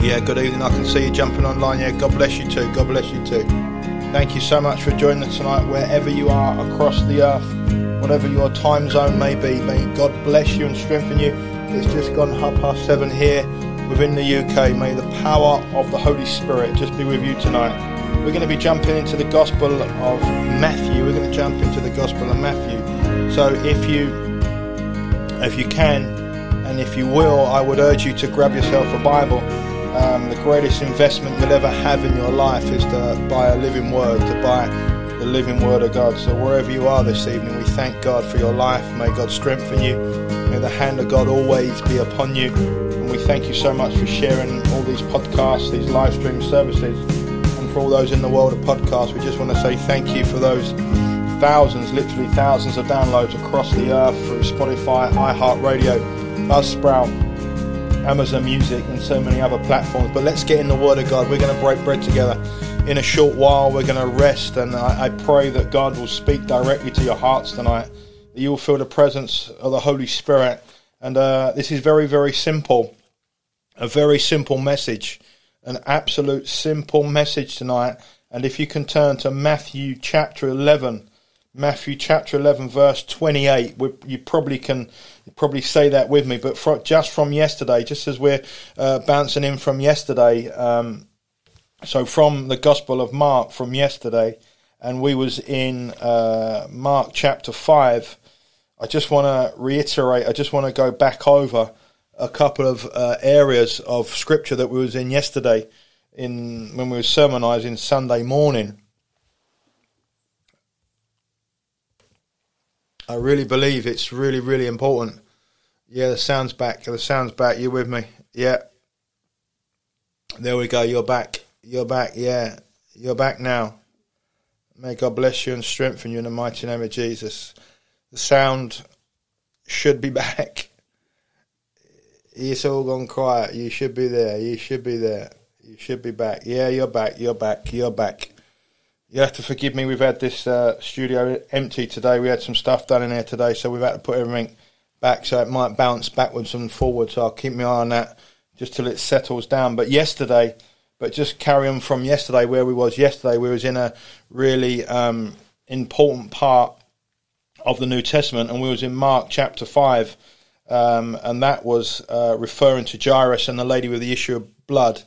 Yeah, good evening. I can see you jumping online. Yeah, God bless you too. God bless you too. Thank you so much for joining us tonight, wherever you are across the earth, whatever your time zone may be. May God bless you and strengthen you. It's just gone half past seven here within the UK. May the power of the Holy Spirit just be with you tonight. We're going to be jumping into the Gospel of Matthew. We're going to jump into the Gospel of Matthew. So if you, if you can, and if you will, I would urge you to grab yourself a Bible um, the greatest investment you'll ever have in your life is to buy a living word, to buy the living word of God. So wherever you are this evening, we thank God for your life. May God strengthen you. May the hand of God always be upon you. And we thank you so much for sharing all these podcasts, these live stream services. And for all those in the world of podcasts, we just want to say thank you for those thousands, literally thousands of downloads across the earth through Spotify, iHeartRadio, Buzzsprout, Amazon Music, and so many other platforms. But let's get in the Word of God. We're going to break bread together. In a short while, we're going to rest, and I, I pray that God will speak directly to your hearts tonight. That you will feel the presence of the Holy Spirit. And uh, this is very, very simple. A very simple message. An absolute simple message tonight. And if you can turn to Matthew chapter 11, Matthew chapter 11, verse 28. you probably can probably say that with me, but for, just from yesterday, just as we're uh, bouncing in from yesterday, um, so from the Gospel of Mark from yesterday, and we was in uh, Mark chapter 5. I just want to reiterate, I just want to go back over a couple of uh, areas of scripture that we was in yesterday in when we were sermonizing Sunday morning. I really believe it's really, really important. Yeah, the sound's back. The sound's back. You with me? Yeah. There we go. You're back. You're back. Yeah. You're back now. May God bless you and strengthen you in the mighty name of Jesus. The sound should be back. It's all gone quiet. You should be there. You should be there. You should be back. Yeah, you're back. You're back. You're back. You have to forgive me. We've had this uh, studio empty today. We had some stuff done in here today, so we've had to put everything back, so it might bounce backwards and forwards. So I'll keep my eye on that just till it settles down. But yesterday, but just carry on from yesterday, where we was yesterday, we was in a really um, important part of the New Testament, and we was in Mark chapter five, um, and that was uh, referring to Jairus and the lady with the issue of blood,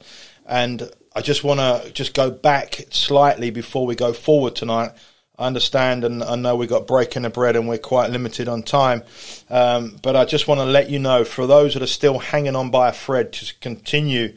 and I just want to just go back slightly before we go forward tonight. Understand and I know we've got breaking the bread and we're quite limited on time. Um, but I just want to let you know for those that are still hanging on by a thread, to continue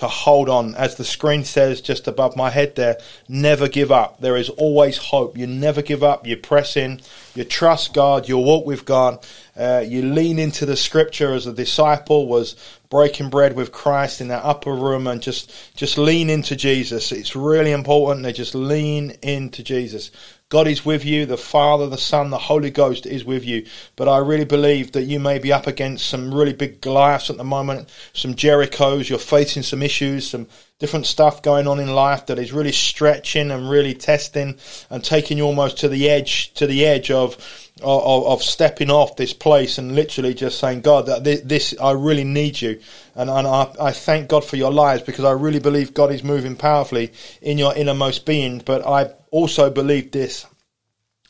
to hold on. As the screen says just above my head there, never give up. There is always hope. You never give up. You press in. You trust God. You walk with God. Uh, you lean into the scripture as a disciple was breaking bread with Christ in that upper room and just, just lean into Jesus. It's really important to just lean into Jesus. God is with you, the Father, the Son, the Holy Ghost is with you. But I really believe that you may be up against some really big Goliaths at the moment, some Jerichos, you're facing some issues, some different stuff going on in life that is really stretching and really testing and taking you almost to the edge, to the edge of of, of stepping off this place and literally just saying, God, this I really need you, and, and I, I thank God for your lives because I really believe God is moving powerfully in your innermost being. But I also believe this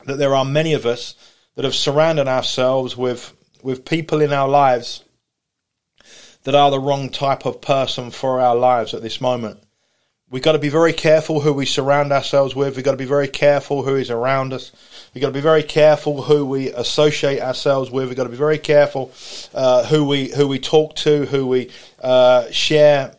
that there are many of us that have surrounded ourselves with with people in our lives that are the wrong type of person for our lives at this moment. We've got to be very careful who we surround ourselves with. We've got to be very careful who is around us. We've got to be very careful who we associate ourselves with. We've got to be very careful uh, who we who we talk to, who we uh, share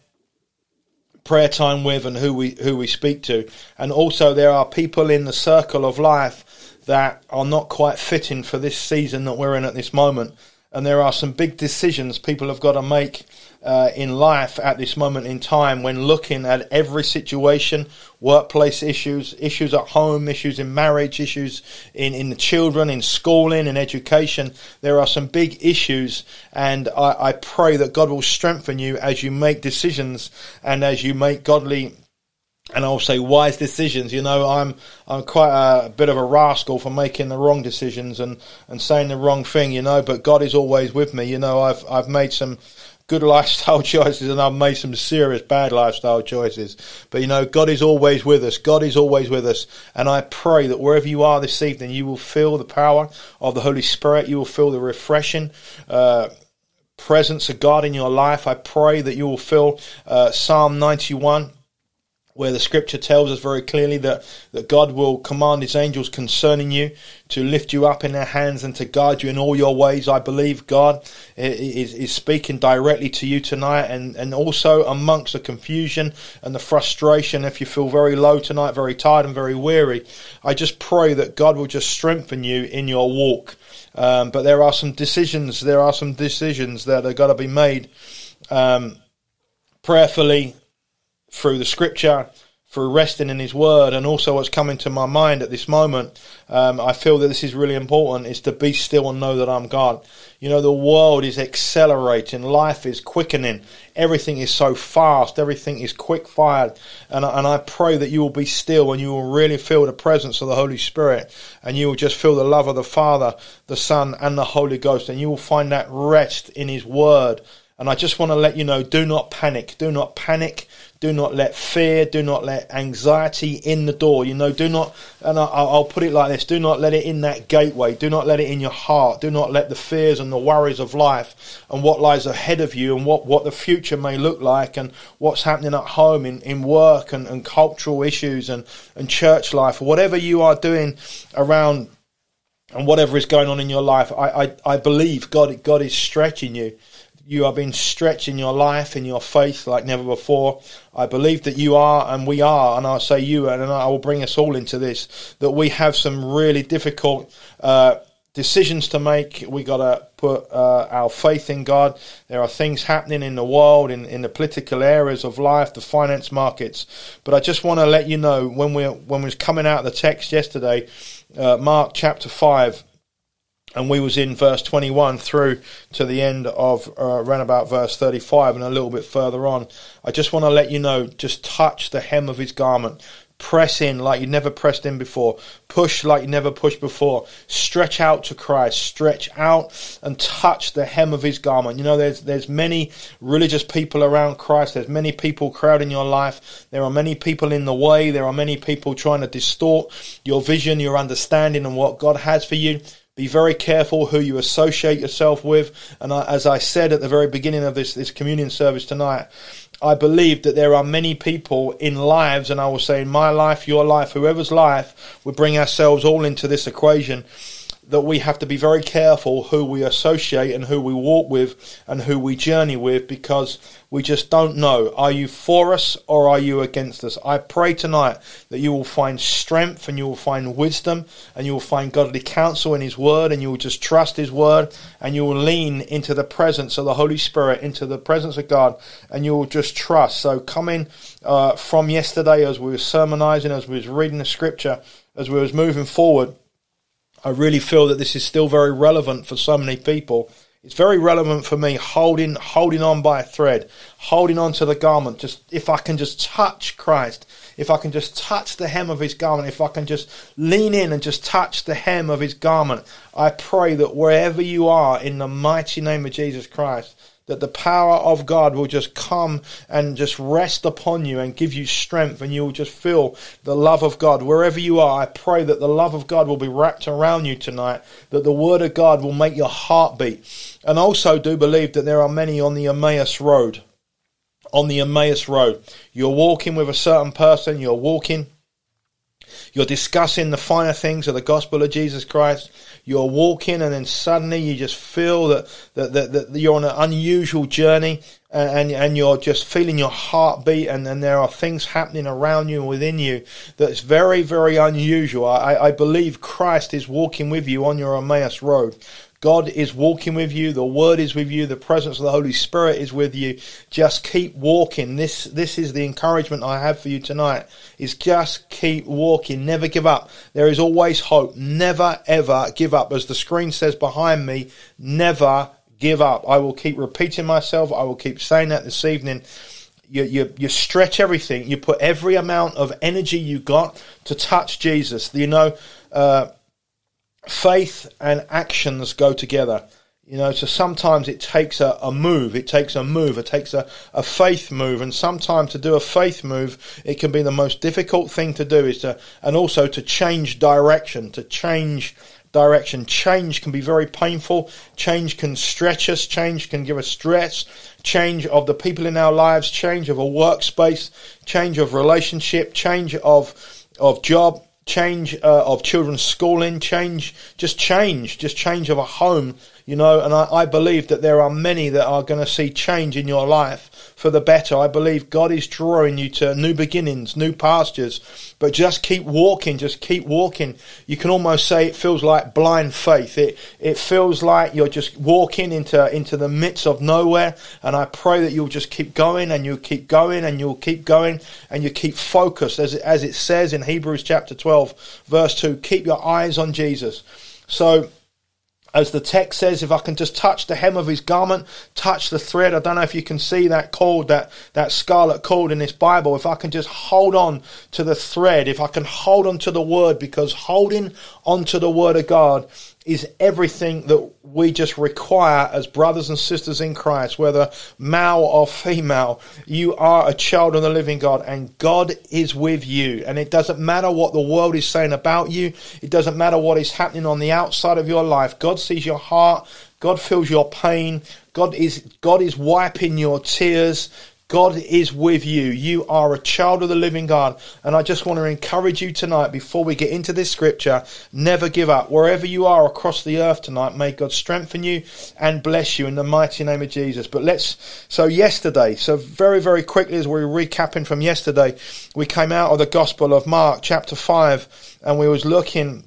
prayer time with, and who we who we speak to. And also, there are people in the circle of life that are not quite fitting for this season that we're in at this moment. And there are some big decisions people have got to make uh, in life at this moment in time when looking at every situation, workplace issues, issues at home, issues in marriage, issues in, in the children, in schooling, in education. There are some big issues, and I, I pray that God will strengthen you as you make decisions and as you make godly and I'll say wise decisions. You know, I'm I'm quite a, a, bit of a rascal for making the wrong decisions and, and saying the wrong thing. You know, but God is always with me. You know, I've I've made some good lifestyle choices and I've made some serious bad lifestyle choices. But you know, God is always with us. God is always with us. And I pray that wherever you are this evening, you will feel the power of the Holy Spirit. You will feel the refreshing, uh, presence of God in your life. I pray that you will feel uh, Psalm 91 where the scripture tells us very clearly that, that God will command his angels concerning you to lift you up in their hands and to guide you in all your ways. I believe God is, is speaking directly to you tonight and, and also amongst the confusion and the frustration. If you feel very low tonight, very tired and very weary, I just pray that God will just strengthen you in your walk. Um, but there are some decisions, there are some decisions that are got to be made um, prayerfully through the scripture, through resting in His Word, and also what's coming to my mind at this moment. Um, I feel that this is really important: is to be still and know that I'm God. You know, the world is accelerating, life is quickening, everything is so fast, everything is quick fired, and and I pray that you will be still and you will really feel the presence of the Holy Spirit, and you will just feel the love of the Father, the Son, and the Holy Ghost, and you will find that rest in His Word. And I just want to let you know do not panic. Do not panic. Do not let fear, do not let anxiety in the door. You know, do not, and I'll put it like this do not let it in that gateway. Do not let it in your heart. Do not let the fears and the worries of life and what lies ahead of you and what, what the future may look like and what's happening at home in, in work and, and cultural issues and, and church life, or whatever you are doing around and whatever is going on in your life. I, I, I believe God, God is stretching you you have been stretched in your life, in your faith like never before. I believe that you are, and we are, and I'll say you, and I will bring us all into this, that we have some really difficult uh, decisions to make. We got to put uh, our faith in God. There are things happening in the world, in, in the political areas of life, the finance markets. But I just want to let you know when we when we was coming out of the text yesterday, uh, Mark chapter five and we was in verse 21 through to the end of uh, around about verse 35 and a little bit further on. I just want to let you know just touch the hem of his garment. Press in like you never pressed in before. Push like you never pushed before. Stretch out to christ. Stretch out and touch the hem of his garment. You know there's there's many religious people around christ. There's many people crowding your life. There are many people in the way. There are many people trying to distort your vision your understanding and what god has for you be very careful who you associate yourself with. And I, as I said at the very beginning of this, this communion service tonight, I believe that there are many people in lives, and I will say in my life, your life, whoever's life, we bring ourselves all into this equation that we have to be very careful who we associate and who we walk with and who we journey with because we just don't know. Are you for us or are you against us? I pray tonight that you will find strength and you will find wisdom and you will find godly counsel in His Word and you will just trust His Word and you will lean into the presence of the Holy Spirit, into the presence of God, and you will just trust. So, coming uh, from yesterday as we were sermonizing, as we was reading the Scripture, as we was moving forward, I really feel that this is still very relevant for so many people. It's very relevant for me holding holding on by a thread, holding on to the garment. Just if I can just touch Christ, if I can just touch the hem of his garment, if I can just lean in and just touch the hem of his garment, I pray that wherever you are in the mighty name of Jesus Christ, that the power of God will just come and just rest upon you and give you strength, and you will just feel the love of God wherever you are. I pray that the love of God will be wrapped around you tonight, that the Word of God will make your heart beat. And also, do believe that there are many on the Emmaus Road. On the Emmaus Road, you're walking with a certain person, you're walking you're discussing the finer things of the gospel of Jesus Christ. You're walking, and then suddenly you just feel that, that, that, that you're on an unusual journey and, and you're just feeling your heartbeat, and, and there are things happening around you and within you that's very, very unusual. I, I believe Christ is walking with you on your Emmaus road. God is walking with you. The Word is with you. The presence of the Holy Spirit is with you. Just keep walking. This, this is the encouragement I have for you tonight. Is just keep walking. Never give up. There is always hope. Never ever give up. As the screen says behind me, never give up. I will keep repeating myself. I will keep saying that this evening. You, you, you stretch everything. You put every amount of energy you got to touch Jesus. You know, uh, faith and actions go together. You know, so sometimes it takes a, a move, it takes a move, it takes a, a faith move, and sometimes to do a faith move, it can be the most difficult thing to do is to, and also to change direction, to change direction. Change can be very painful. Change can stretch us. Change can give us stress. Change of the people in our lives. Change of a workspace. Change of relationship. Change of of job. Change uh, of children's schooling. Change, just change, just change of a home you know, and I, I believe that there are many that are going to see change in your life for the better. I believe God is drawing you to new beginnings, new pastures, but just keep walking, just keep walking. You can almost say it feels like blind faith. It, it feels like you're just walking into, into the midst of nowhere. And I pray that you'll just keep going and you'll keep going and you'll keep going and you keep focused as as it says in Hebrews chapter 12 verse 2, keep your eyes on Jesus. So, as the text says, if I can just touch the hem of his garment, touch the thread. I don't know if you can see that cord, that, that scarlet cord in this Bible. If I can just hold on to the thread, if I can hold on to the word, because holding on to the word of God is everything that we just require as brothers and sisters in Christ, whether male or female. You are a child of the living God, and God is with you. And it doesn't matter what the world is saying about you, it doesn't matter what is happening on the outside of your life. God sees your heart, God feels your pain. God is God is wiping your tears. God is with you. You are a child of the living God. And I just want to encourage you tonight, before we get into this scripture, never give up. Wherever you are across the earth tonight, may God strengthen you and bless you in the mighty name of Jesus. But let's, so yesterday, so very, very quickly as we're recapping from yesterday, we came out of the Gospel of Mark, chapter 5, and we was looking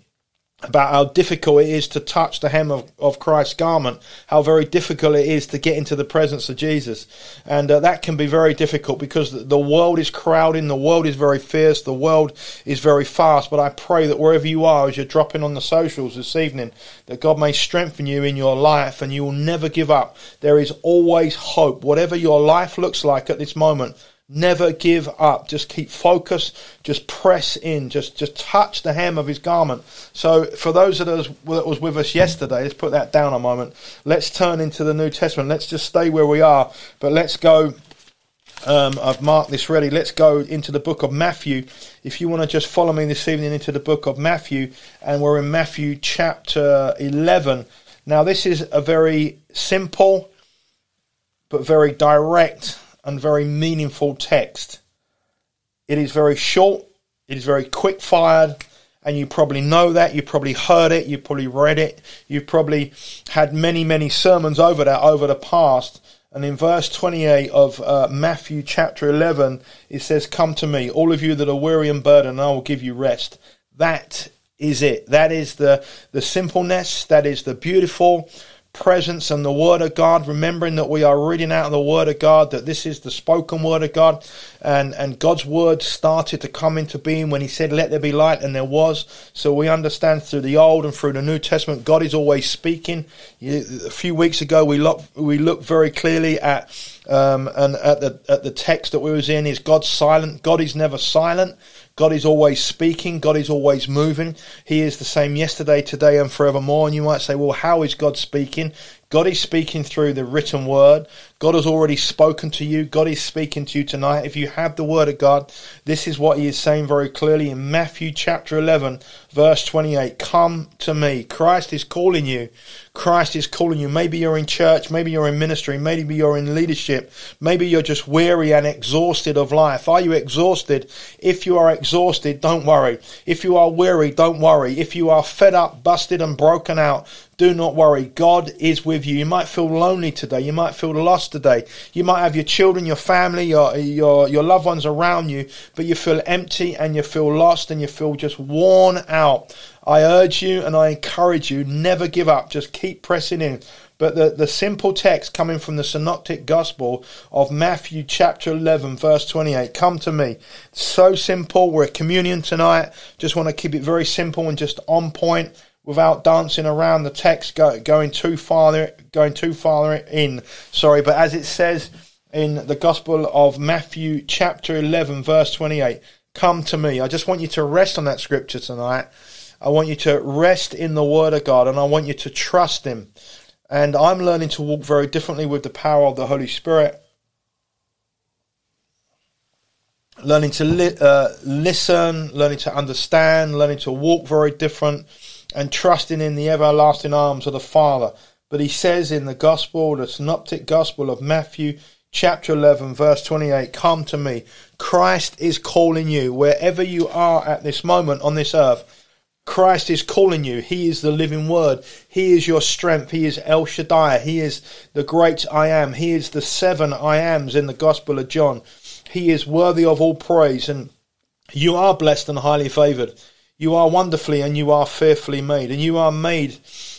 about how difficult it is to touch the hem of, of Christ's garment, how very difficult it is to get into the presence of Jesus. And uh, that can be very difficult because the world is crowding, the world is very fierce, the world is very fast. But I pray that wherever you are, as you're dropping on the socials this evening, that God may strengthen you in your life and you will never give up. There is always hope. Whatever your life looks like at this moment, Never give up. Just keep focused. Just press in. Just just touch the hem of his garment. So for those that was, that was with us yesterday, let's put that down a moment. Let's turn into the New Testament. Let's just stay where we are, but let's go. Um, I've marked this ready. Let's go into the book of Matthew. If you want to just follow me this evening into the book of Matthew, and we're in Matthew chapter 11. Now, this is a very simple but very direct and very meaningful text. It is very short, it is very quick fired, and you probably know that. You probably heard it, you probably read it, you probably had many, many sermons over that over the past. And in verse 28 of uh, Matthew chapter 11, it says, Come to me, all of you that are weary and burdened, and I will give you rest. That is it. That is the, the simpleness. That is the beautiful presence and the Word of God, remembering that we are reading out of the Word of God, that this is the spoken Word of God, and, and God's Word started to come into being when He said, Let there be light, and there was. So we understand through the Old and through the New Testament, God is always speaking. A few weeks ago, we looked, we looked very clearly at um, and at the at the text that we was in is God silent? God is never silent. God is always speaking. God is always moving. He is the same yesterday, today, and forevermore. And you might say, well, how is God speaking? God is speaking through the written word. God has already spoken to you. God is speaking to you tonight. If you have the word of God, this is what he is saying very clearly in Matthew chapter 11, verse 28. Come to me. Christ is calling you. Christ is calling you. Maybe you're in church. Maybe you're in ministry. Maybe you're in leadership. Maybe you're just weary and exhausted of life. Are you exhausted? If you are exhausted, don't worry. If you are weary, don't worry. If you are fed up, busted and broken out, do not worry. God is with you. You might feel lonely today. You might feel lost today. You might have your children, your family, your, your, your loved ones around you, but you feel empty and you feel lost and you feel just worn out. I urge you and I encourage you, never give up. Just keep pressing in. But the, the simple text coming from the synoptic gospel of Matthew chapter 11 verse 28, come to me. So simple. We're at communion tonight. Just want to keep it very simple and just on point without dancing around the text, go, going too far, going too far in. Sorry, but as it says in the Gospel of Matthew, chapter eleven, verse twenty-eight, "Come to me." I just want you to rest on that scripture tonight. I want you to rest in the Word of God, and I want you to trust Him. And I'm learning to walk very differently with the power of the Holy Spirit. Learning to li- uh, listen, learning to understand, learning to walk very different, and trusting in the everlasting arms of the Father. But he says in the Gospel, the Synoptic Gospel of Matthew, chapter 11, verse 28, Come to me. Christ is calling you wherever you are at this moment on this earth. Christ is calling you. He is the living word. He is your strength. He is El Shaddai. He is the great I am. He is the seven I ams in the Gospel of John. He is worthy of all praise. And you are blessed and highly favored. You are wonderfully and you are fearfully made. And you are made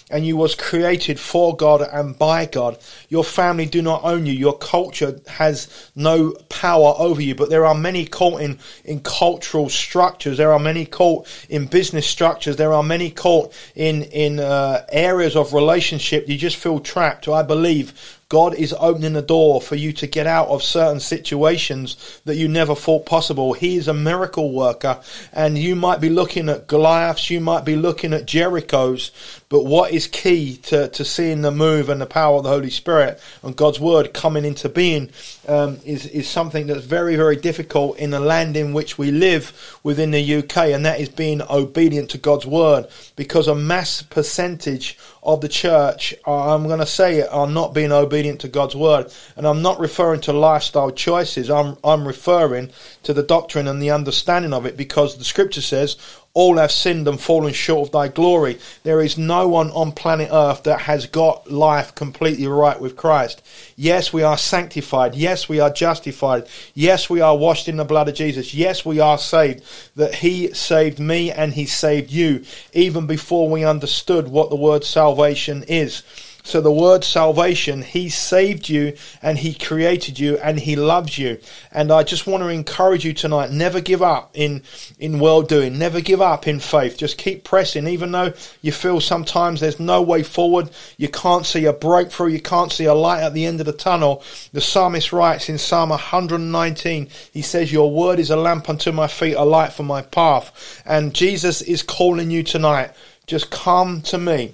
and you was created for God and by God. Your family do not own you. Your culture has no power over you. But there are many caught in, in cultural structures. There are many caught in business structures. There are many caught in in uh, areas of relationship. You just feel trapped. I believe God is opening the door for you to get out of certain situations that you never thought possible. He is a miracle worker, and you might be looking at Goliaths, you might be looking at Jerichos, but what is key to, to seeing the move and the power of the Holy Spirit and God's word coming into being um, is, is something that's very, very difficult in the land in which we live within the UK, and that is being obedient to God's word because a mass percentage of the church, I'm going to say it, are not being obedient to God's word. And I'm not referring to lifestyle choices. I'm, I'm referring to the doctrine and the understanding of it because the scripture says, all have sinned and fallen short of thy glory. There is no one on planet earth that has got life completely right with Christ. Yes, we are sanctified. Yes, we are justified. Yes, we are washed in the blood of Jesus. Yes, we are saved. That he saved me and he saved you even before we understood what the word salvation is. So the word salvation, He saved you and He created you and He loves you. And I just want to encourage you tonight, never give up in, in well doing. Never give up in faith. Just keep pressing, even though you feel sometimes there's no way forward. You can't see a breakthrough. You can't see a light at the end of the tunnel. The psalmist writes in Psalm 119, he says, your word is a lamp unto my feet, a light for my path. And Jesus is calling you tonight. Just come to me.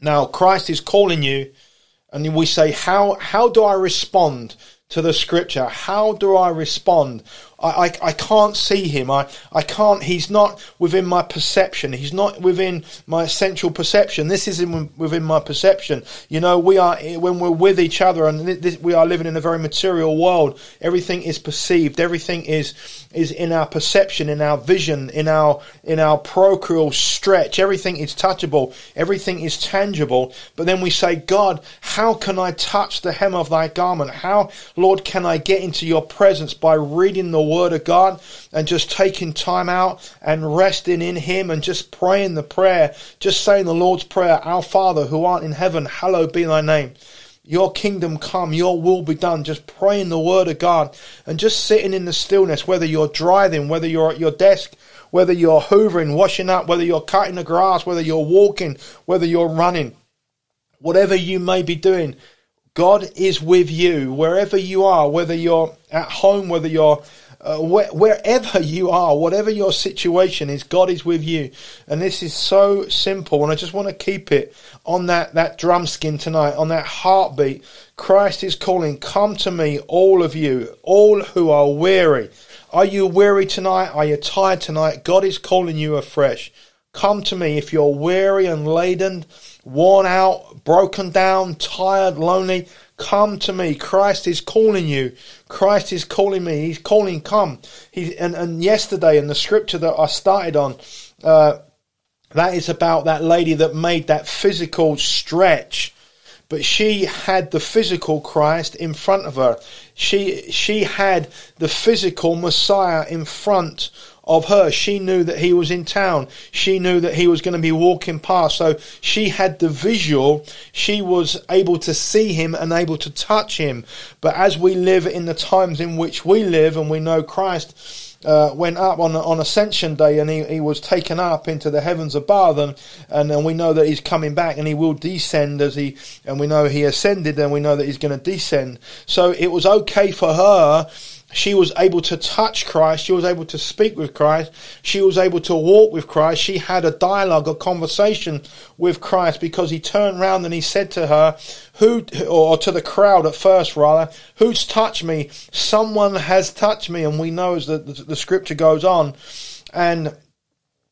Now, Christ is calling you, and we say, how, how do I respond to the scripture? How do I respond? I, I, I, can't see him. I, I can't, he's not within my perception. He's not within my essential perception. This is in, within my perception. You know, we are, eh, when we're with each other and this, we are living in a very material world, everything is perceived. Everything is, is in our perception, in our vision, in our, in our procreal stretch. Everything is touchable. Everything is tangible. But then we say, God, how can I touch the hem of thy garment? How, Lord, can I get into your presence by reading the Word of God and just taking time out and resting in Him and just praying the prayer, just saying the Lord's Prayer, Our Father who art in heaven, hallowed be thy name. Your kingdom come, your will be done. Just praying the word of God and just sitting in the stillness, whether you're driving, whether you're at your desk, whether you're hoovering, washing up, whether you're cutting the grass, whether you're walking, whether you're running, whatever you may be doing, God is with you wherever you are, whether you're at home, whether you're uh, wh- wherever you are, whatever your situation is, God is with you. And this is so simple. And I just want to keep it on that, that drum skin tonight, on that heartbeat. Christ is calling, come to me, all of you, all who are weary. Are you weary tonight? Are you tired tonight? God is calling you afresh. Come to me if you're weary and laden, worn out, broken down, tired, lonely. Come to me. Christ is calling you. Christ is calling me. He's calling, come. He, and, and yesterday in the scripture that I started on, uh, that is about that lady that made that physical stretch but she had the physical Christ in front of her. She she had the physical Messiah in front of her. She knew that he was in town. She knew that he was going to be walking past. So she had the visual. She was able to see him and able to touch him. But as we live in the times in which we live and we know Christ, uh, went up on on Ascension Day, and he, he was taken up into the heavens above, and, and and we know that he's coming back, and he will descend as he, and we know he ascended, and we know that he's going to descend. So it was okay for her she was able to touch Christ. She was able to speak with Christ. She was able to walk with Christ. She had a dialogue, a conversation with Christ because he turned around and he said to her, who, or to the crowd at first rather, who's touched me? Someone has touched me. And we know as the, the, the scripture goes on and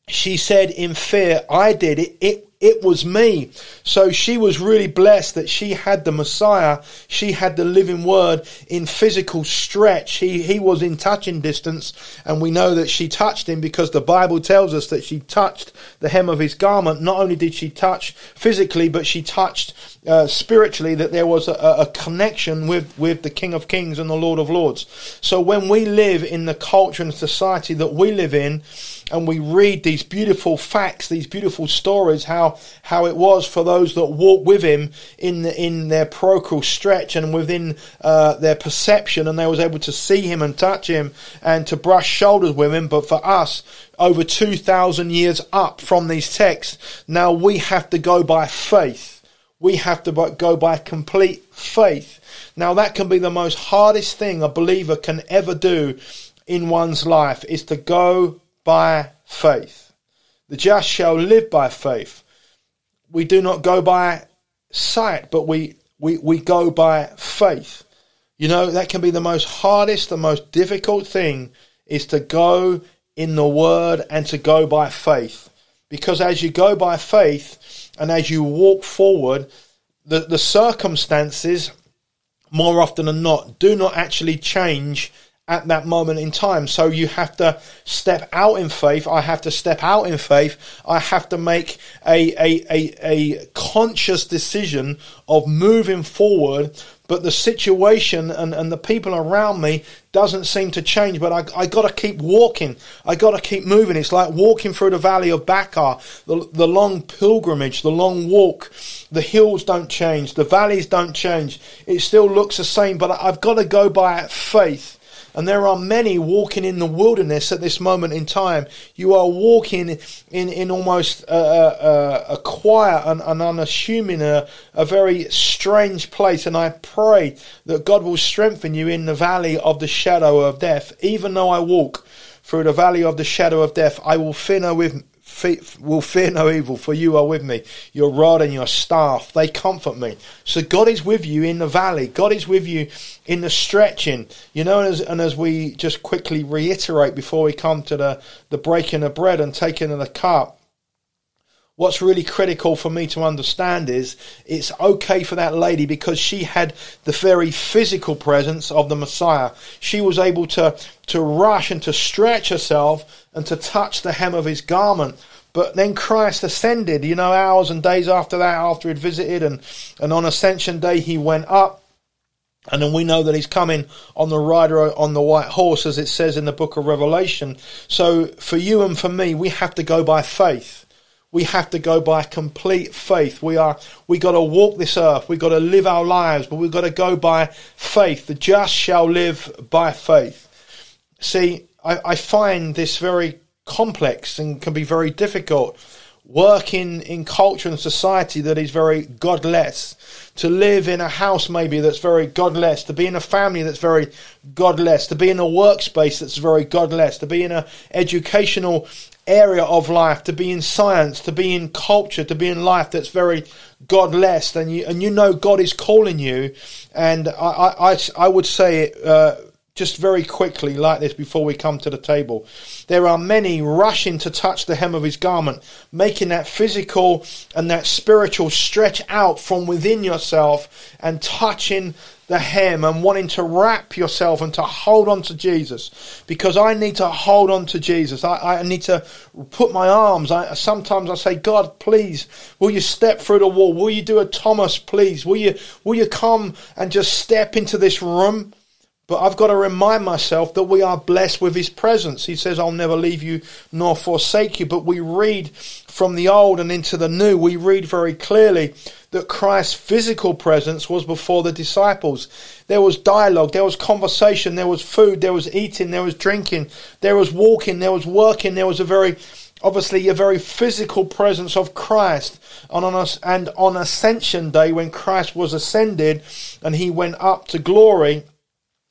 she said in fear, I did it. It it was me. So she was really blessed that she had the Messiah. She had the living word in physical stretch. He, he was in touching distance. And we know that she touched him because the Bible tells us that she touched the hem of his garment. Not only did she touch physically, but she touched uh, spiritually that there was a, a connection with, with the King of Kings and the Lord of Lords. So when we live in the culture and society that we live in, and we read these beautiful facts, these beautiful stories, how how it was for those that walked with him in the, in their parochial stretch and within uh, their perception, and they was able to see him and touch him and to brush shoulders with him. But for us, over two thousand years up from these texts, now we have to go by faith. We have to go by complete faith. Now that can be the most hardest thing a believer can ever do in one's life is to go by faith. The just shall live by faith. We do not go by sight, but we, we, we go by faith. You know, that can be the most hardest, the most difficult thing is to go in the word and to go by faith. Because as you go by faith and as you walk forward, the, the circumstances, more often than not, do not actually change at that moment in time. So you have to step out in faith. I have to step out in faith. I have to make a, a, a, a conscious decision of moving forward. But the situation and, and the people around me doesn't seem to change. But I, I got to keep walking. I got to keep moving. It's like walking through the valley of Baca, the, the long pilgrimage, the long walk. The hills don't change. The valleys don't change. It still looks the same. But I've got to go by faith and there are many walking in the wilderness at this moment in time. You are walking in, in almost a, a, a quiet and, unassuming, a, a very strange place. And I pray that God will strengthen you in the valley of the shadow of death. Even though I walk through the valley of the shadow of death, I will fear no with will fear no evil, for you are with me. Your rod and your staff, they comfort me. So God is with you in the valley. God is with you in the stretching. You know, and as, and as we just quickly reiterate before we come to the, the breaking of bread and taking of the cup, what's really critical for me to understand is it's okay for that lady because she had the very physical presence of the Messiah. She was able to, to rush and to stretch herself and to touch the hem of his garment. But then Christ ascended, you know, hours and days after that, after he'd visited, and, and on Ascension Day he went up. And then we know that he's coming on the rider on the white horse, as it says in the book of Revelation. So for you and for me, we have to go by faith we have to go by complete faith. We are we got to walk this earth. We got to live our lives, but we've got to go by faith. The just shall live by faith. See, I, I find this very complex and can be very difficult. Working in culture and society that is very godless, to live in a house maybe that's very godless, to be in a family that's very godless, to be in a workspace that's very godless, to be in an educational area of life, to be in science, to be in culture, to be in life that's very God-less, and you and you know God is calling you. And I I, I would say uh, just very quickly like this before we come to the table. There are many rushing to touch the hem of his garment, making that physical and that spiritual stretch out from within yourself and touching the hem and wanting to wrap yourself and to hold on to Jesus because I need to hold on to Jesus. I, I need to put my arms. I, sometimes I say, God, please, will you step through the wall? Will you do a Thomas, please? Will you, will you come and just step into this room? But I've got to remind myself that we are blessed with his presence. He says, I'll never leave you nor forsake you. But we read from the old and into the new, we read very clearly that Christ's physical presence was before the disciples. There was dialogue, there was conversation, there was food, there was eating, there was drinking, there was walking, there was working, there was a very obviously a very physical presence of Christ. And on, us, and on Ascension Day, when Christ was ascended and he went up to glory,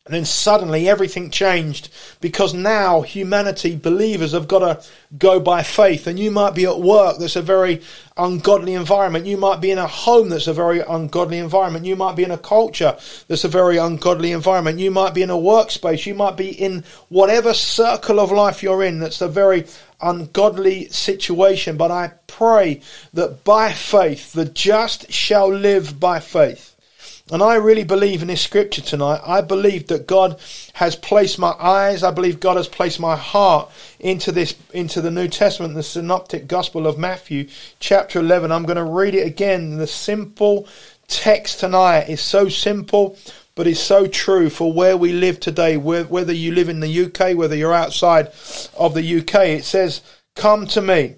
And then suddenly everything changed because now humanity, believers, have got to go by faith. And you might be at work that's a very ungodly environment. You might be in a home that's a very ungodly environment. You might be in a culture that's a very ungodly environment. You might be in a workspace. You might be in whatever circle of life you're in that's a very ungodly situation. But I pray that by faith, the just shall live by faith. And I really believe in this scripture tonight. I believe that God has placed my eyes, I believe God has placed my heart into this into the New Testament, the synoptic gospel of Matthew, chapter 11. I'm going to read it again. The simple text tonight is so simple, but it's so true for where we live today, whether you live in the UK, whether you're outside of the UK. It says, Come to me.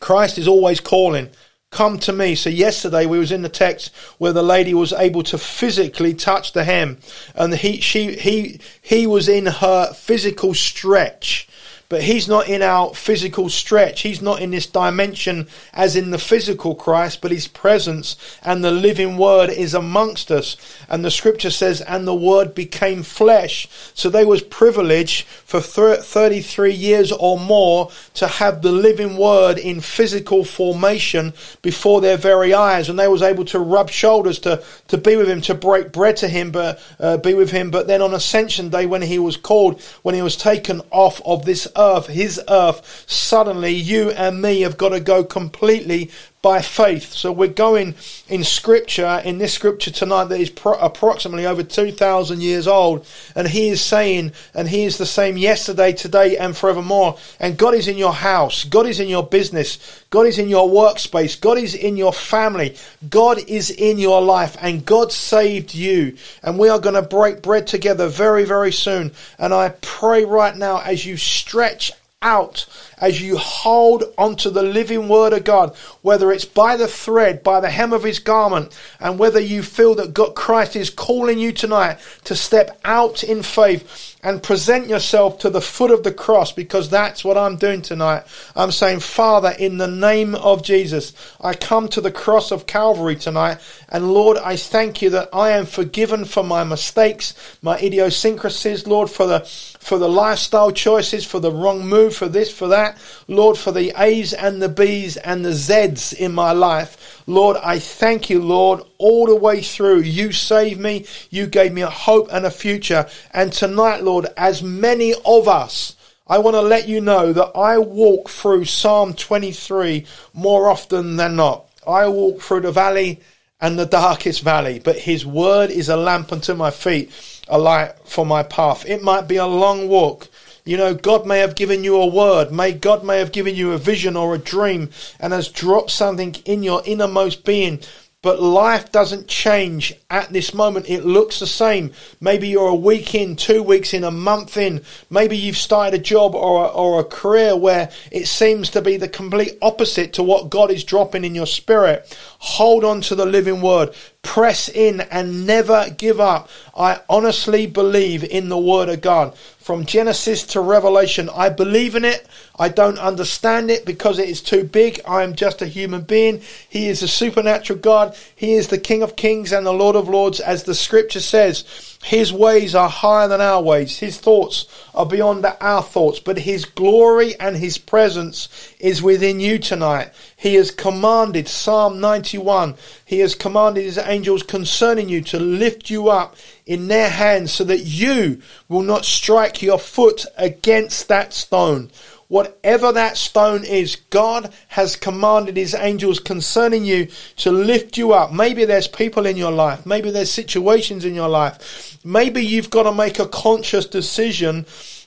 Christ is always calling come to me. So yesterday we was in the text where the lady was able to physically touch the hem and he, she, he, he was in her physical stretch but he's not in our physical stretch. He's not in this dimension as in the physical Christ, but his presence and the living word is amongst us. And the scripture says, and the word became flesh. So they was privileged for 33 years or more to have the living word in physical formation before their very eyes. And they was able to rub shoulders to, to be with him, to break bread to him, but uh, be with him. But then on ascension day, when he was called, when he was taken off of this earth, his earth, suddenly you and me have got to go completely by faith. So we're going in scripture, in this scripture tonight that is pro- approximately over 2,000 years old. And he is saying, and he is the same yesterday, today, and forevermore. And God is in your house. God is in your business. God is in your workspace. God is in your family. God is in your life. And God saved you. And we are going to break bread together very, very soon. And I pray right now as you stretch out as you hold onto the living word of God, whether it's by the thread, by the hem of his garment, and whether you feel that God Christ is calling you tonight to step out in faith and present yourself to the foot of the cross because that's what I'm doing tonight. I'm saying, Father, in the name of Jesus, I come to the cross of Calvary tonight. And Lord, I thank you that I am forgiven for my mistakes, my idiosyncrasies, Lord, for the, for the lifestyle choices, for the wrong move, for this, for that. Lord, for the A's and the B's and the Z's in my life. Lord, I thank you, Lord, all the way through. You saved me. You gave me a hope and a future. And tonight, Lord, as many of us, I want to let you know that I walk through Psalm 23 more often than not. I walk through the valley and the darkest valley, but his word is a lamp unto my feet, a light for my path. It might be a long walk. You know, God may have given you a word. May God may have given you a vision or a dream and has dropped something in your innermost being but life doesn't change at this moment. It looks the same. Maybe you're a week in, two weeks in, a month in. Maybe you've started a job or a, or a career where it seems to be the complete opposite to what God is dropping in your spirit. Hold on to the living word. Press in and never give up. I honestly believe in the word of God from Genesis to Revelation. I believe in it. I don't understand it because it is too big. I am just a human being. He is a supernatural God. He is the King of Kings and the Lord of Lords, as the scripture says. His ways are higher than our ways. His thoughts are beyond our thoughts. But His glory and His presence is within you tonight. He has commanded, Psalm 91, He has commanded His angels concerning you to lift you up in their hands so that you will not strike your foot against that stone. Whatever that stone is, God has commanded His angels concerning you to lift you up. Maybe there's people in your life. Maybe there's situations in your life. Maybe you've got to make a conscious decision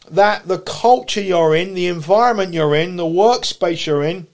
that the culture you're in, the environment you're in, the workspace you're in,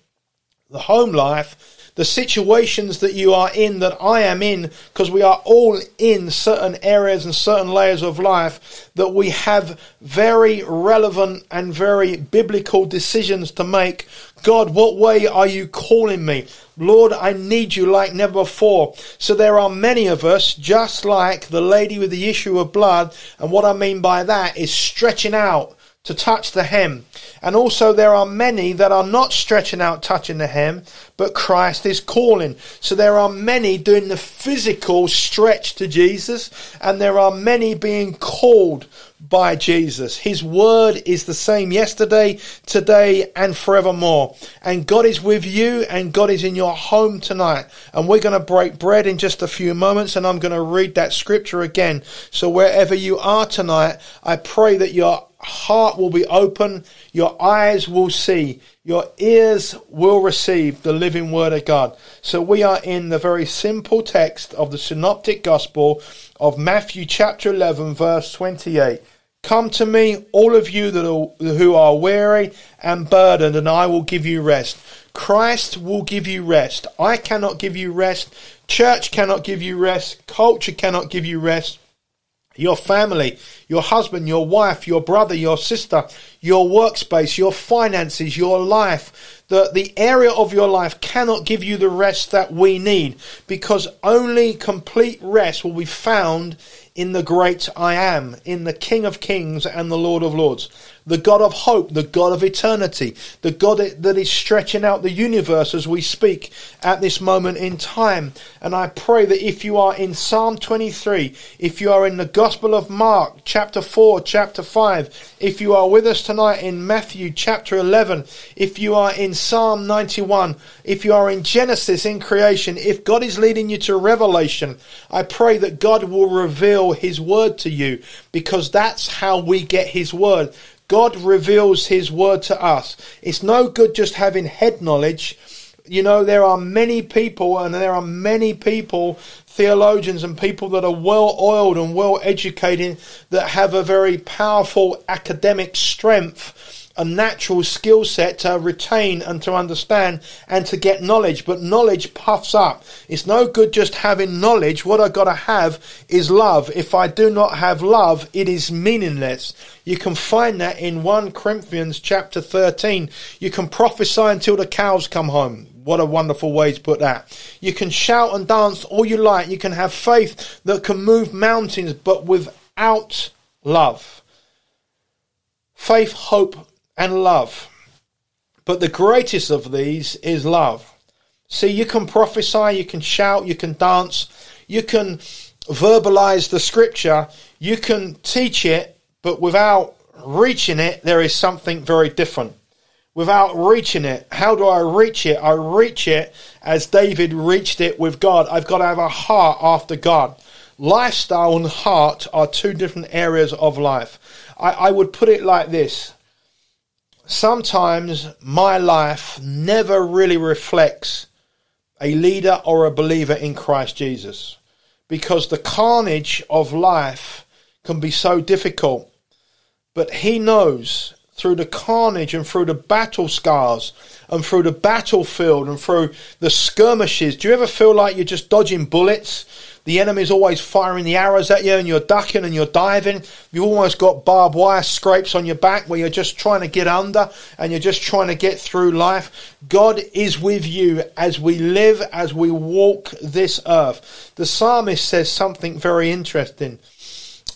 the home life, the situations that you are in, that I am in, because we are all in certain areas and certain layers of life, that we have very relevant and very biblical decisions to make. God, what way are you calling me? Lord, I need you like never before. So there are many of us, just like the lady with the issue of blood, and what I mean by that is stretching out to touch the hem. And also there are many that are not stretching out touching the hem, but Christ is calling. So there are many doing the physical stretch to Jesus, and there are many being called by Jesus. His word is the same yesterday, today, and forevermore. And God is with you, and God is in your home tonight. And we're going to break bread in just a few moments, and I'm going to read that scripture again. So wherever you are tonight, I pray that your heart will be open, your eyes will see, your ears will receive the living word of God. So we are in the very simple text of the synoptic gospel of Matthew chapter 11 verse 28. Come to me, all of you that are, who are weary and burdened, and I will give you rest. Christ will give you rest. I cannot give you rest. Church cannot give you rest. Culture cannot give you rest your family, your husband, your wife, your brother, your sister, your workspace, your finances, your life, the, the area of your life cannot give you the rest that we need because only complete rest will be found in the great I am, in the King of Kings and the Lord of Lords the God of hope, the God of eternity, the God that is stretching out the universe as we speak at this moment in time. And I pray that if you are in Psalm 23, if you are in the Gospel of Mark, chapter 4, chapter 5, if you are with us tonight in Matthew chapter 11, if you are in Psalm 91, if you are in Genesis in creation, if God is leading you to Revelation, I pray that God will reveal His word to you because that's how we get His word. God reveals His word to us. It's no good just having head knowledge. You know, there are many people, and there are many people, theologians and people that are well oiled and well educated, that have a very powerful academic strength a natural skill set to retain and to understand and to get knowledge. But knowledge puffs up. It's no good just having knowledge. What I've gotta have is love. If I do not have love, it is meaningless. You can find that in 1 Corinthians chapter 13. You can prophesy until the cows come home. What a wonderful way to put that. You can shout and dance all you like. You can have faith that can move mountains, but without love. Faith, hope, and love. But the greatest of these is love. See, you can prophesy, you can shout, you can dance, you can verbalize the scripture, you can teach it, but without reaching it, there is something very different. Without reaching it, how do I reach it? I reach it as David reached it with God. I've got to have a heart after God. Lifestyle and heart are two different areas of life. I, I would put it like this sometimes my life never really reflects a leader or a believer in Christ Jesus because the carnage of life can be so difficult. But he knows through the carnage and through the battle scars and through the battlefield and through the skirmishes. Do you ever feel like you're just dodging bullets? The enemy's always firing the arrows at you and you're ducking and you're diving. You've almost got barbed wire scrapes on your back where you're just trying to get under and you're just trying to get through life. God is with you as we live, as we walk this earth. The psalmist says something very interesting.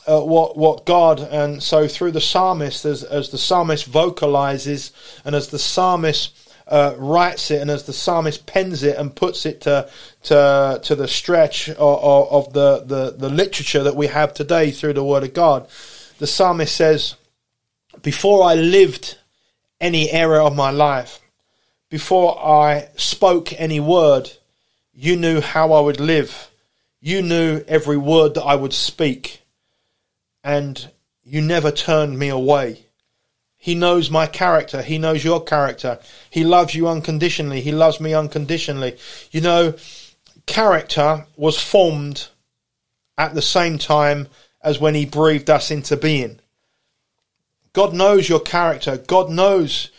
Uh, what what God and so through the psalmist as as the psalmist vocalizes and as the psalmist uh, writes it and as the psalmist pens it and puts it to to, to the stretch of, of the, the, the literature that we have today through the Word of God, the psalmist says, Before I lived any era of my life, before I spoke any word, you knew how I would live. You knew every word that I would speak. And you never turned me away. He knows my character. He knows your character. He loves you unconditionally. He loves me unconditionally. You know, character was formed at the same time as when he breathed us into being. God knows your character. God knows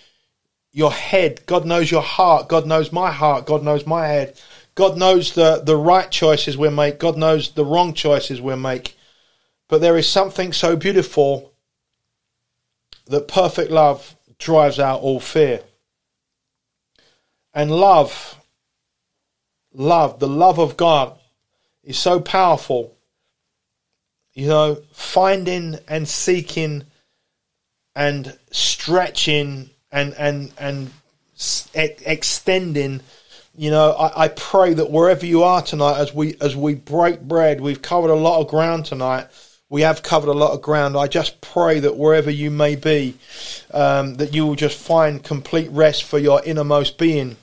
your head. God knows your heart. God knows my heart. God knows my head. God knows the, the right choices we make. God knows the wrong choices we make. But there is something so beautiful that perfect love drives out all fear. And love, love, the love of God is so powerful. You know, finding and seeking and stretching and and and extending. You know, I, I pray that wherever you are tonight, as we as we break bread, we've covered a lot of ground tonight. We have covered a lot of ground. I just pray that wherever you may be, um, that you will just find complete rest for your innermost being,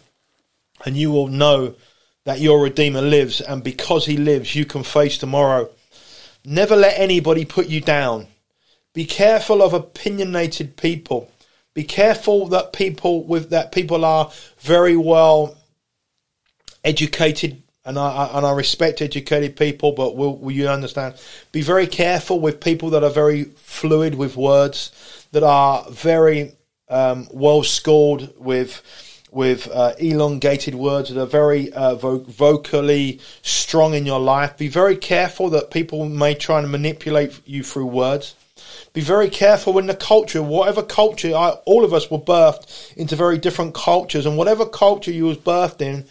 and you will know that your Redeemer lives, and because He lives, you can face tomorrow. Never let anybody put you down. Be careful of opinionated people. Be careful that people with that people are very well educated, and I, and I respect educated people, but will, will you understand? Be very careful with people that are very fluid with words, that are very um, well schooled with with uh, elongated words that are very uh, vo- vocally strong in your life. Be very careful that people may try and manipulate you through words. Be very careful in the culture, whatever culture, I, all of us were birthed into very different cultures, and whatever culture you was birthed in,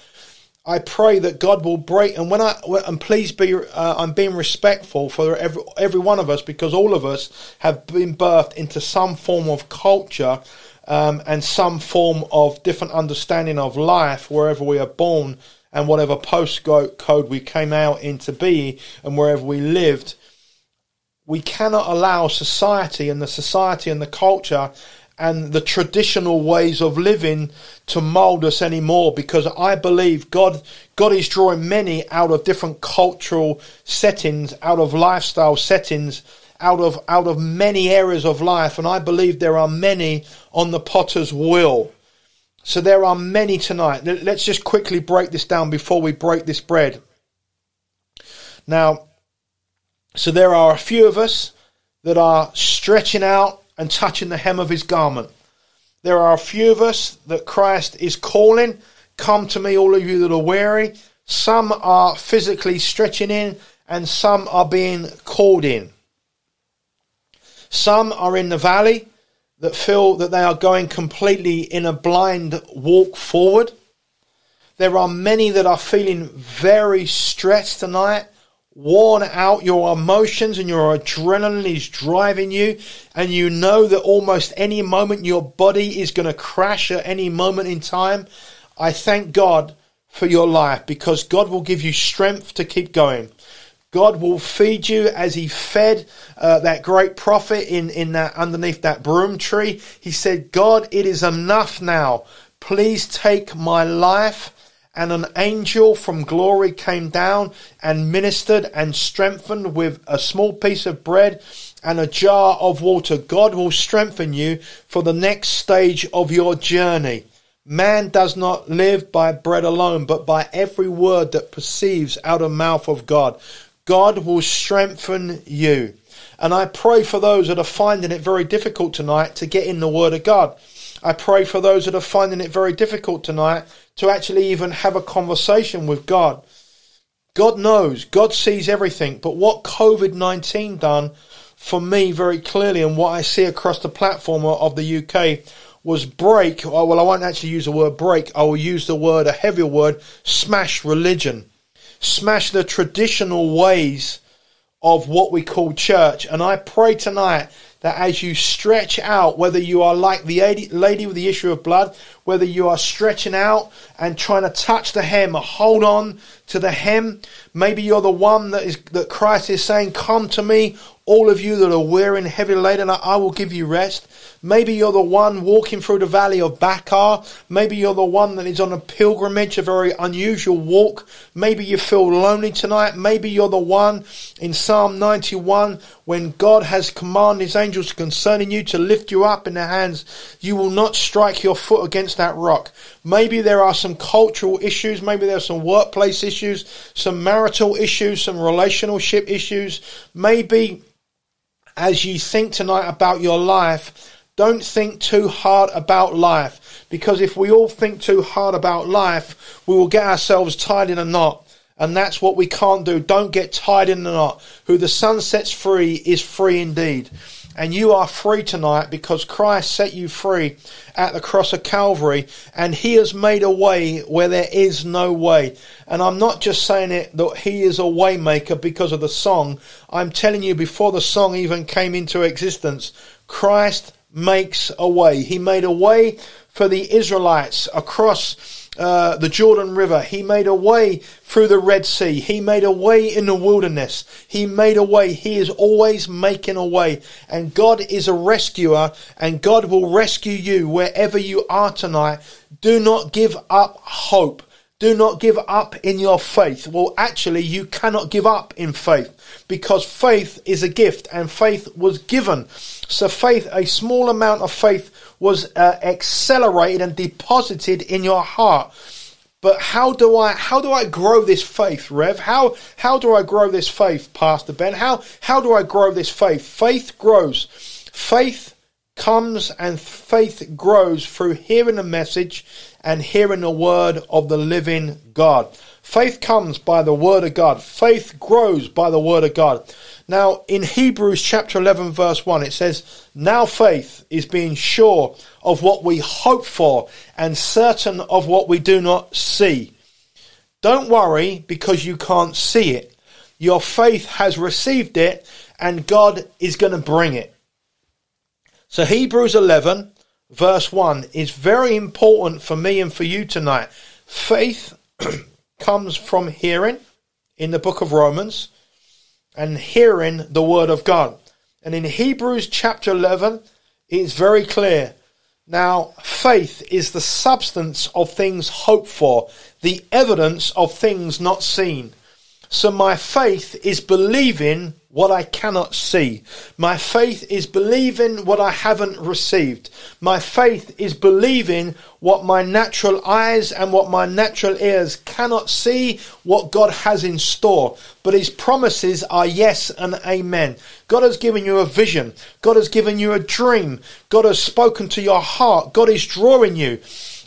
I pray that God will break. And when I and please be, uh, I'm being respectful for every every one of us because all of us have been birthed into some form of culture um, and some form of different understanding of life wherever we are born and whatever postcode we came out into be and wherever we lived we cannot allow society and the society and the culture and the traditional ways of living to mold us anymore because I believe God God is drawing many out of different cultural settings, out of lifestyle settings, out of out of many areas of life and I believe there are many on the potter's wheel. So there are many tonight. Let's just quickly break this down before we break this bread. Now, so there are a few of us that are stretching out and touching the hem of his garment. There are a few of us that Christ is calling, Come to me, all of you that are weary. Some are physically stretching in, and some are being called in. Some are in the valley that feel that they are going completely in a blind walk forward. There are many that are feeling very stressed tonight worn out, your emotions and your adrenaline is driving you, and you know that almost any moment your body is going to crash at any moment in time, I thank God for your life because God will give you strength to keep going. God will feed you as He fed uh, that great prophet in, in that underneath that broom tree. He said, God, it is enough now. Please take my life and an angel from glory came down and ministered and strengthened with a small piece of bread and a jar of water. God will strengthen you for the next stage of your journey. Man does not live by bread alone, but by every word that proceeds out of mouth of God. God will strengthen you. And I pray for those that are finding it very difficult tonight to get in the Word of God. I pray for those that are finding it very difficult tonight to actually even have a conversation with God. God knows, God sees everything, but what COVID 19 done for me very clearly and what I see across the platform of the UK was break, oh, well, I won't actually use the word break, I will use the word, a heavier word, smash religion. Smash the traditional ways of what we call church. And I pray tonight that as you stretch out, whether you are like the lady with the issue of blood, whether you are stretching out and trying to touch the hem, hold on to the hem. Maybe you're the one that is that Christ is saying, "Come to me, all of you that are wearing heavy laden, I will give you rest." Maybe you're the one walking through the valley of Baca. Maybe you're the one that is on a pilgrimage, a very unusual walk. Maybe you feel lonely tonight. Maybe you're the one in Psalm 91 when God has commanded his angels concerning you to lift you up in their hands. You will not strike your foot against that rock. Maybe there are some cultural issues. Maybe there are some workplace issues, some marital issues, some relationship issues. Maybe as you think tonight about your life, don't think too hard about life because if we all think too hard about life, we will get ourselves tied in a knot. And that's what we can't do. Don't get tied in a knot. Who the son sets free is free indeed. And you are free tonight because Christ set you free at the cross of Calvary and He has made a way where there is no way. And I'm not just saying it that He is a waymaker because of the song. I'm telling you before the song even came into existence, Christ makes a way. He made a way for the Israelites across uh, the Jordan River. He made a way through the Red Sea. He made a way in the wilderness. He made a way. He is always making a way. And God is a rescuer and God will rescue you wherever you are tonight. Do not give up hope. Do not give up in your faith. Well, actually, you cannot give up in faith because faith is a gift and faith was given. So, faith, a small amount of faith, was uh, accelerated and deposited in your heart. But how do I how do I grow this faith, Rev? How how do I grow this faith, Pastor Ben? How how do I grow this faith? Faith grows. Faith comes and faith grows through hearing the message and hearing the word of the living God. Faith comes by the word of God. Faith grows by the word of God. Now, in Hebrews chapter 11, verse 1, it says, Now faith is being sure of what we hope for and certain of what we do not see. Don't worry because you can't see it. Your faith has received it and God is going to bring it. So Hebrews 11 verse 1 is very important for me and for you tonight. Faith comes from hearing in the book of Romans and hearing the word of God. And in Hebrews chapter 11, it's very clear. Now, faith is the substance of things hoped for, the evidence of things not seen. So my faith is believing what I cannot see. My faith is believing what I haven't received. My faith is believing what my natural eyes and what my natural ears cannot see what God has in store. But his promises are yes and amen. God has given you a vision. God has given you a dream. God has spoken to your heart. God is drawing you.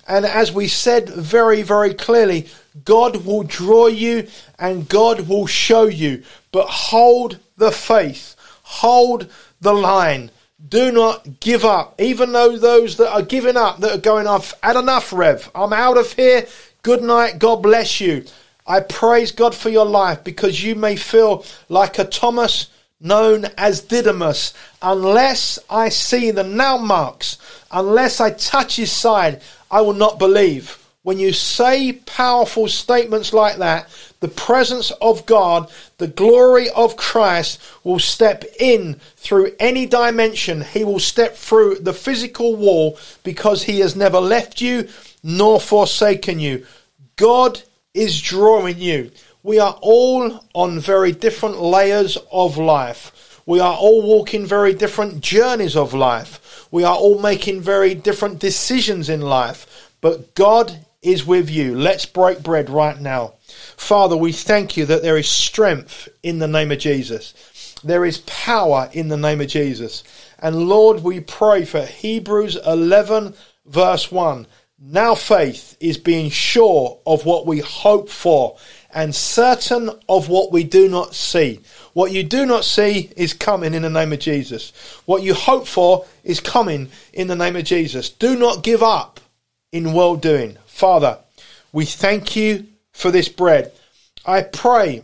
And as we said very, very clearly, God will draw you and God will show you. But hold the faith, hold the line. Do not give up. Even though those that are giving up, that are going off, had enough, Rev. I'm out of here. Good night. God bless you. I praise God for your life because you may feel like a Thomas known as Didymus. Unless I see the nail marks, unless I touch his side, I will not believe. When you say powerful statements like that, the presence of God, the glory of Christ will step in through any dimension. He will step through the physical wall because he has never left you nor forsaken you. God is drawing you. We are all on very different layers of life. We are all walking very different journeys of life. We are all making very different decisions in life. But God is with you. Let's break bread right now. Father, we thank you that there is strength in the name of Jesus. There is power in the name of Jesus. And Lord, we pray for Hebrews 11 verse 1. Now faith is being sure of what we hope for and certain of what we do not see. What you do not see is coming in the name of Jesus. What you hope for is coming in the name of Jesus. Do not give up in well doing. Father, we thank you for this bread. I pray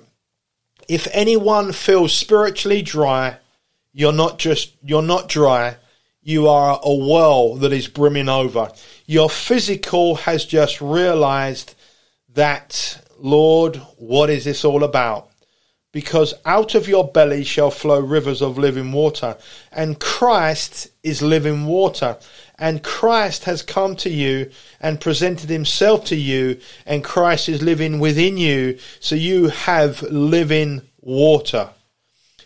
if anyone feels spiritually dry, you're not just you're not dry. You are a well that is brimming over. Your physical has just realized that, Lord, what is this all about? Because out of your belly shall flow rivers of living water. And Christ is living water and Christ has come to you and presented himself to you, and Christ is living within you, so you have living water.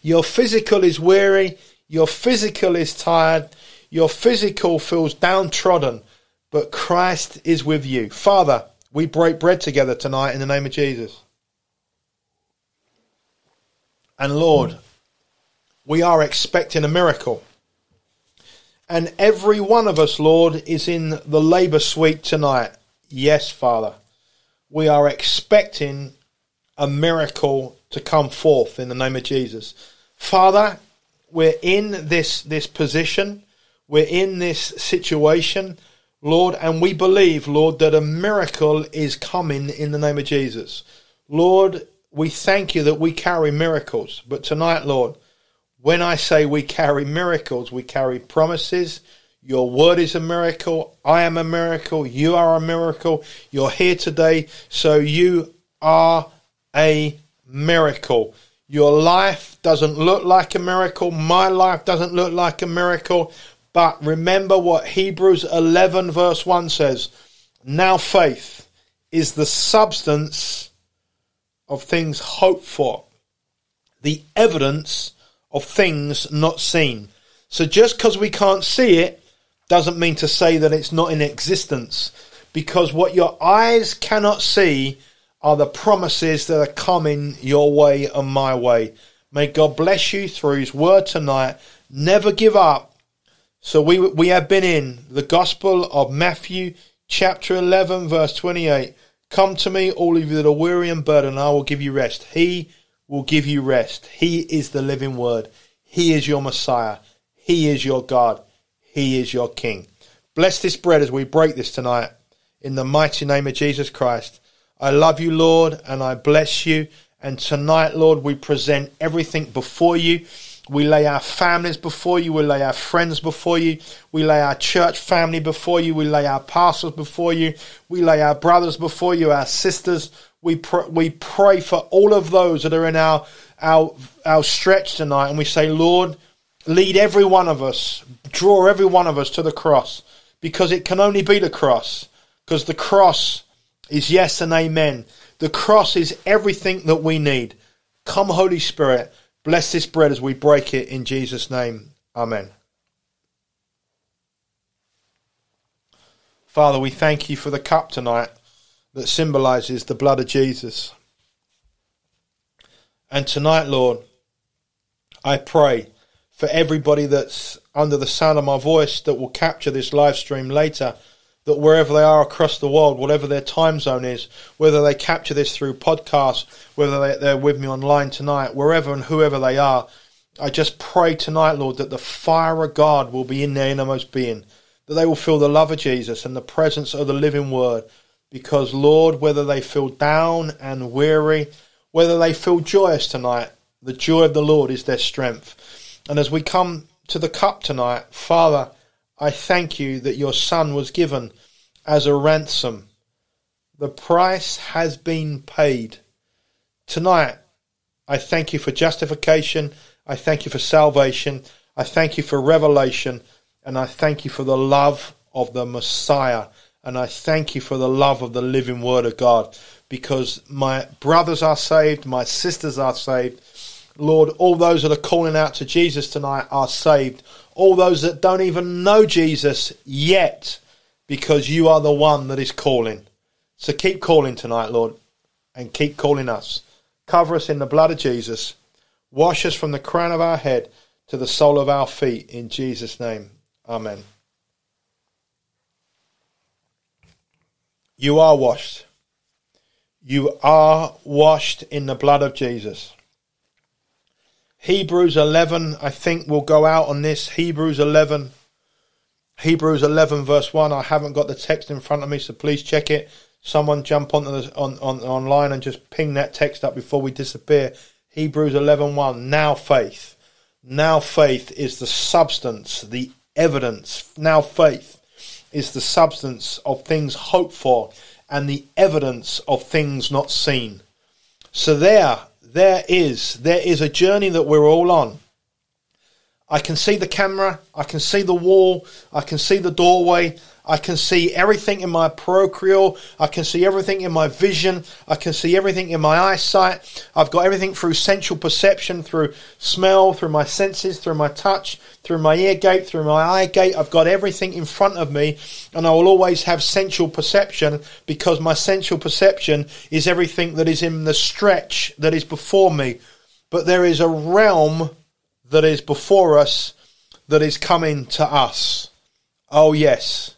Your physical is weary, your physical is tired, your physical feels downtrodden, but Christ is with you. Father, we break bread together tonight in the name of Jesus. And Lord, we are expecting a miracle. And every one of us, Lord, is in the labour suite tonight. Yes, Father. We are expecting a miracle to come forth in the name of Jesus. Father, we're in this, this position. We're in this situation, Lord, and we believe, Lord, that a miracle is coming in the name of Jesus. Lord, we thank you that we carry miracles. But tonight, Lord, when I say we carry miracles, we carry promises, Your word is a miracle. I am a miracle. You are a miracle. You're here today, so you are a miracle. Your life doesn't look like a miracle. My life doesn't look like a miracle. But remember what Hebrews 11, verse 1 says Now faith is the substance of things hoped for, the evidence of things not seen. So just because we can't see it doesn't mean to say that it's not in existence. Because what your eyes cannot see are the promises that are coming your way and my way. May God bless you through His word tonight. Never give up. So we we have been in the Gospel of Matthew, chapter eleven, verse twenty-eight. Come to me, all of you that are weary and burdened, I will give you rest. He will give you rest. He is the living word. He is your Messiah. He is your God. He is your King. Bless this bread as we break this tonight in the mighty name of Jesus Christ. I love you, Lord, and I bless you. And tonight, Lord, we present everything before you. We lay our families before you. We lay our friends before you. We lay our church family before you. We lay our pastors before you. We lay our brothers before you, our sisters. We pr- we pray for all of those that are in our our our stretch tonight, and we say, Lord, lead every one of us, draw every one of us to the cross, because it can only be the cross, because the cross is yes and amen. The cross is everything that we need. Come, Holy Spirit, bless this bread as we break it in Jesus' name. Amen. Father, we thank you for the cup tonight that symbolizes the blood of Jesus. And tonight, Lord, I pray for everybody that's under the sound of my voice that will capture this live stream later that wherever they are across the world, whatever their time zone is, whether they capture this through podcast, whether they, they're with me online tonight, wherever and whoever they are, I just pray tonight, Lord, that the fire of God will be in their innermost being, that they will feel the love of Jesus and the presence of the living word. Because, Lord, whether they feel down and weary, whether they feel joyous tonight, the joy of the Lord is their strength. And as we come to the cup tonight, Father, I thank you that your Son was given as a ransom. The price has been paid. Tonight, I thank you for justification. I thank you for salvation. I thank you for revelation. And I thank you for the love of the Messiah. And I thank you for the love of the living Word of God. Because my brothers are saved, my sisters are saved. Lord, all those that are calling out to Jesus tonight are saved all those that don't even know Jesus yet, because you are the one that is calling. So keep calling tonight, Lord, and keep calling us. Cover us in the blood of Jesus. Wash us from the crown of our head to the sole of our feet in Jesus' name. Amen. You are washed. You are washed in the blood of Jesus. Hebrews 11, I think, we'll go out on this. Hebrews 11. Hebrews 11, verse 1. I haven't got the text in front of me, so please check it. Someone jump onto the, on, on online and just ping that text up before we disappear. Hebrews 11, 1. Now faith. Now faith is the substance, the evidence. Now faith is the substance of things hoped for and the evidence of things not seen. So there, there is there is a journey that we're all on. I can see the camera, I can see the wall, I can see the doorway, I can see everything in my procreal. I can see everything in my vision. I can see everything in my eyesight. I've got everything through sensual perception, through smell, through my senses, through my touch, through my ear gate, through my eye gate. I've got everything in front of me, and I will always have sensual perception because my sensual perception is everything that is in the stretch that is before me. But there is a realm that is before us that is coming to us. Oh, yes.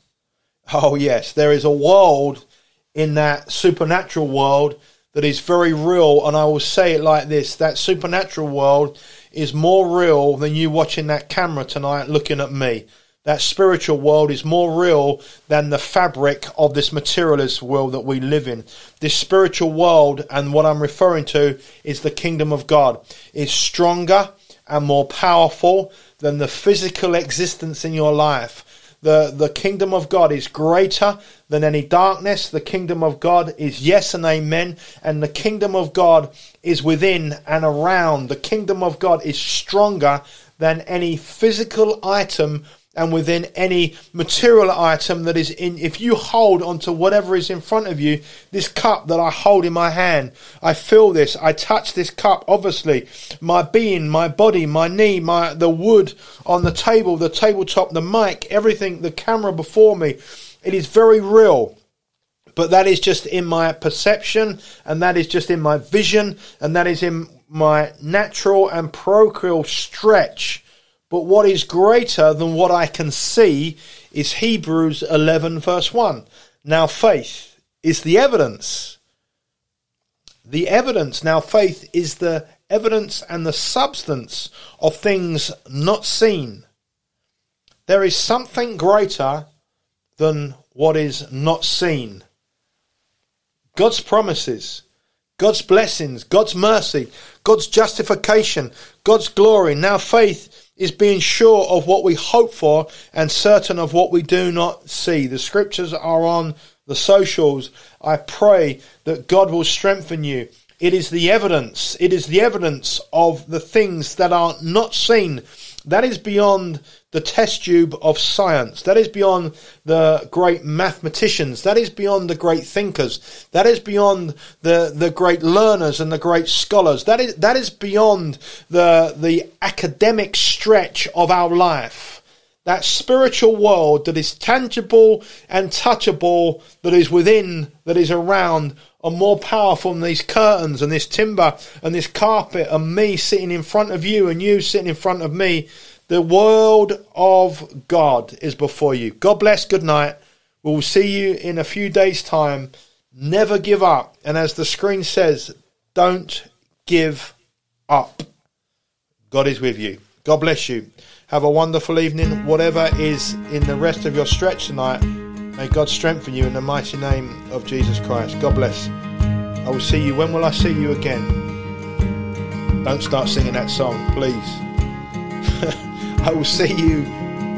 Oh, yes, there is a world in that supernatural world that is very real. And I will say it like this that supernatural world is more real than you watching that camera tonight looking at me. That spiritual world is more real than the fabric of this materialist world that we live in. This spiritual world, and what I'm referring to is the kingdom of God, is stronger and more powerful than the physical existence in your life The, the kingdom of God is greater than any darkness. The kingdom of God is yes and amen. And the kingdom of God is within and around. The kingdom of God is stronger than any physical item and within any material item that is in if you hold onto whatever is in front of you this cup that i hold in my hand i feel this i touch this cup obviously my being my body my knee my the wood on the table the tabletop the mic everything the camera before me it is very real. But that is just in my perception and that is just in my vision and that is in my natural and parochial stretch but what is greater than what I can see is Hebrews 11, verse 1. Now, faith is the evidence. The evidence, now, faith is the evidence and the substance of things not seen. There is something greater than what is not seen. God's promises, God's blessings, God's mercy, God's justification, God's glory. Now, faith is being sure of what we hope for and certain of what we do not see. The scriptures are on the socials. I pray that God will strengthen you. It is the evidence. It is the evidence of the things that are not seen. That is beyond the test tube of science. That is beyond the great mathematicians. That is beyond the great thinkers. That is beyond the, the great learners and the great scholars. That is, that is beyond the, the academic stretch of our life. That spiritual world that is tangible and touchable, that is within, that is around, are more powerful than these curtains and this timber and this carpet and me sitting in front of you and you sitting in front of me the world of God is before you. God bless. Good night. We'll see you in a few days' time. Never give up. And as the screen says, don't give up. God is with you. God bless you. Have a wonderful evening. Whatever is in the rest of your stretch tonight, may God strengthen you in the mighty name of Jesus Christ. God bless. I will see you. When will I see you again? Don't start singing that song, please. I will see you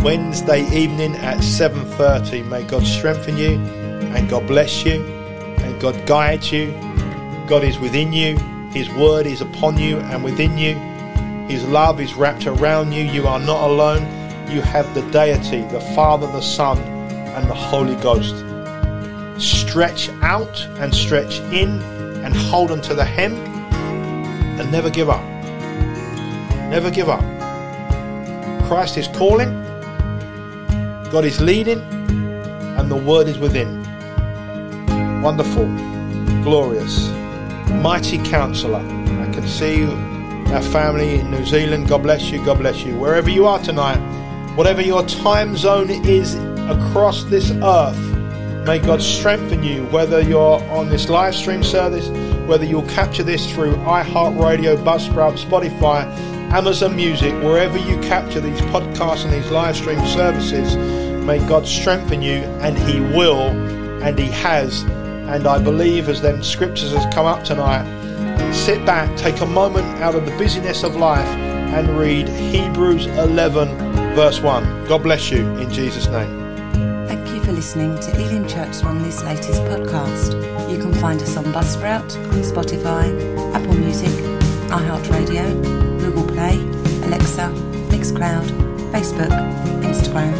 Wednesday evening at 7:30. May God strengthen you and God bless you and God guide you. God is within you. His word is upon you and within you. His love is wrapped around you. You are not alone. You have the deity, the Father, the Son, and the Holy Ghost. Stretch out and stretch in and hold onto the hem and never give up. Never give up. Christ is calling, God is leading, and the word is within. Wonderful, glorious, mighty counselor. I can see our family in New Zealand. God bless you, God bless you. Wherever you are tonight, whatever your time zone is across this earth, may God strengthen you, whether you're on this live stream service, whether you'll capture this through iHeartRadio, Buzzsprout, Spotify, Amazon Music, wherever you capture these podcasts and these live stream services, may God strengthen you, and He will, and He has. And I believe as them scriptures has come up tonight, sit back, take a moment out of the busyness of life, and read Hebrews 11, verse 1. God bless you in Jesus' name. Thank you for listening to Elim Church Swanley's latest podcast. You can find us on Buzzsprout, Spotify, Apple Music, iHeartRadio, Alexa, Mixcloud, Facebook, Instagram,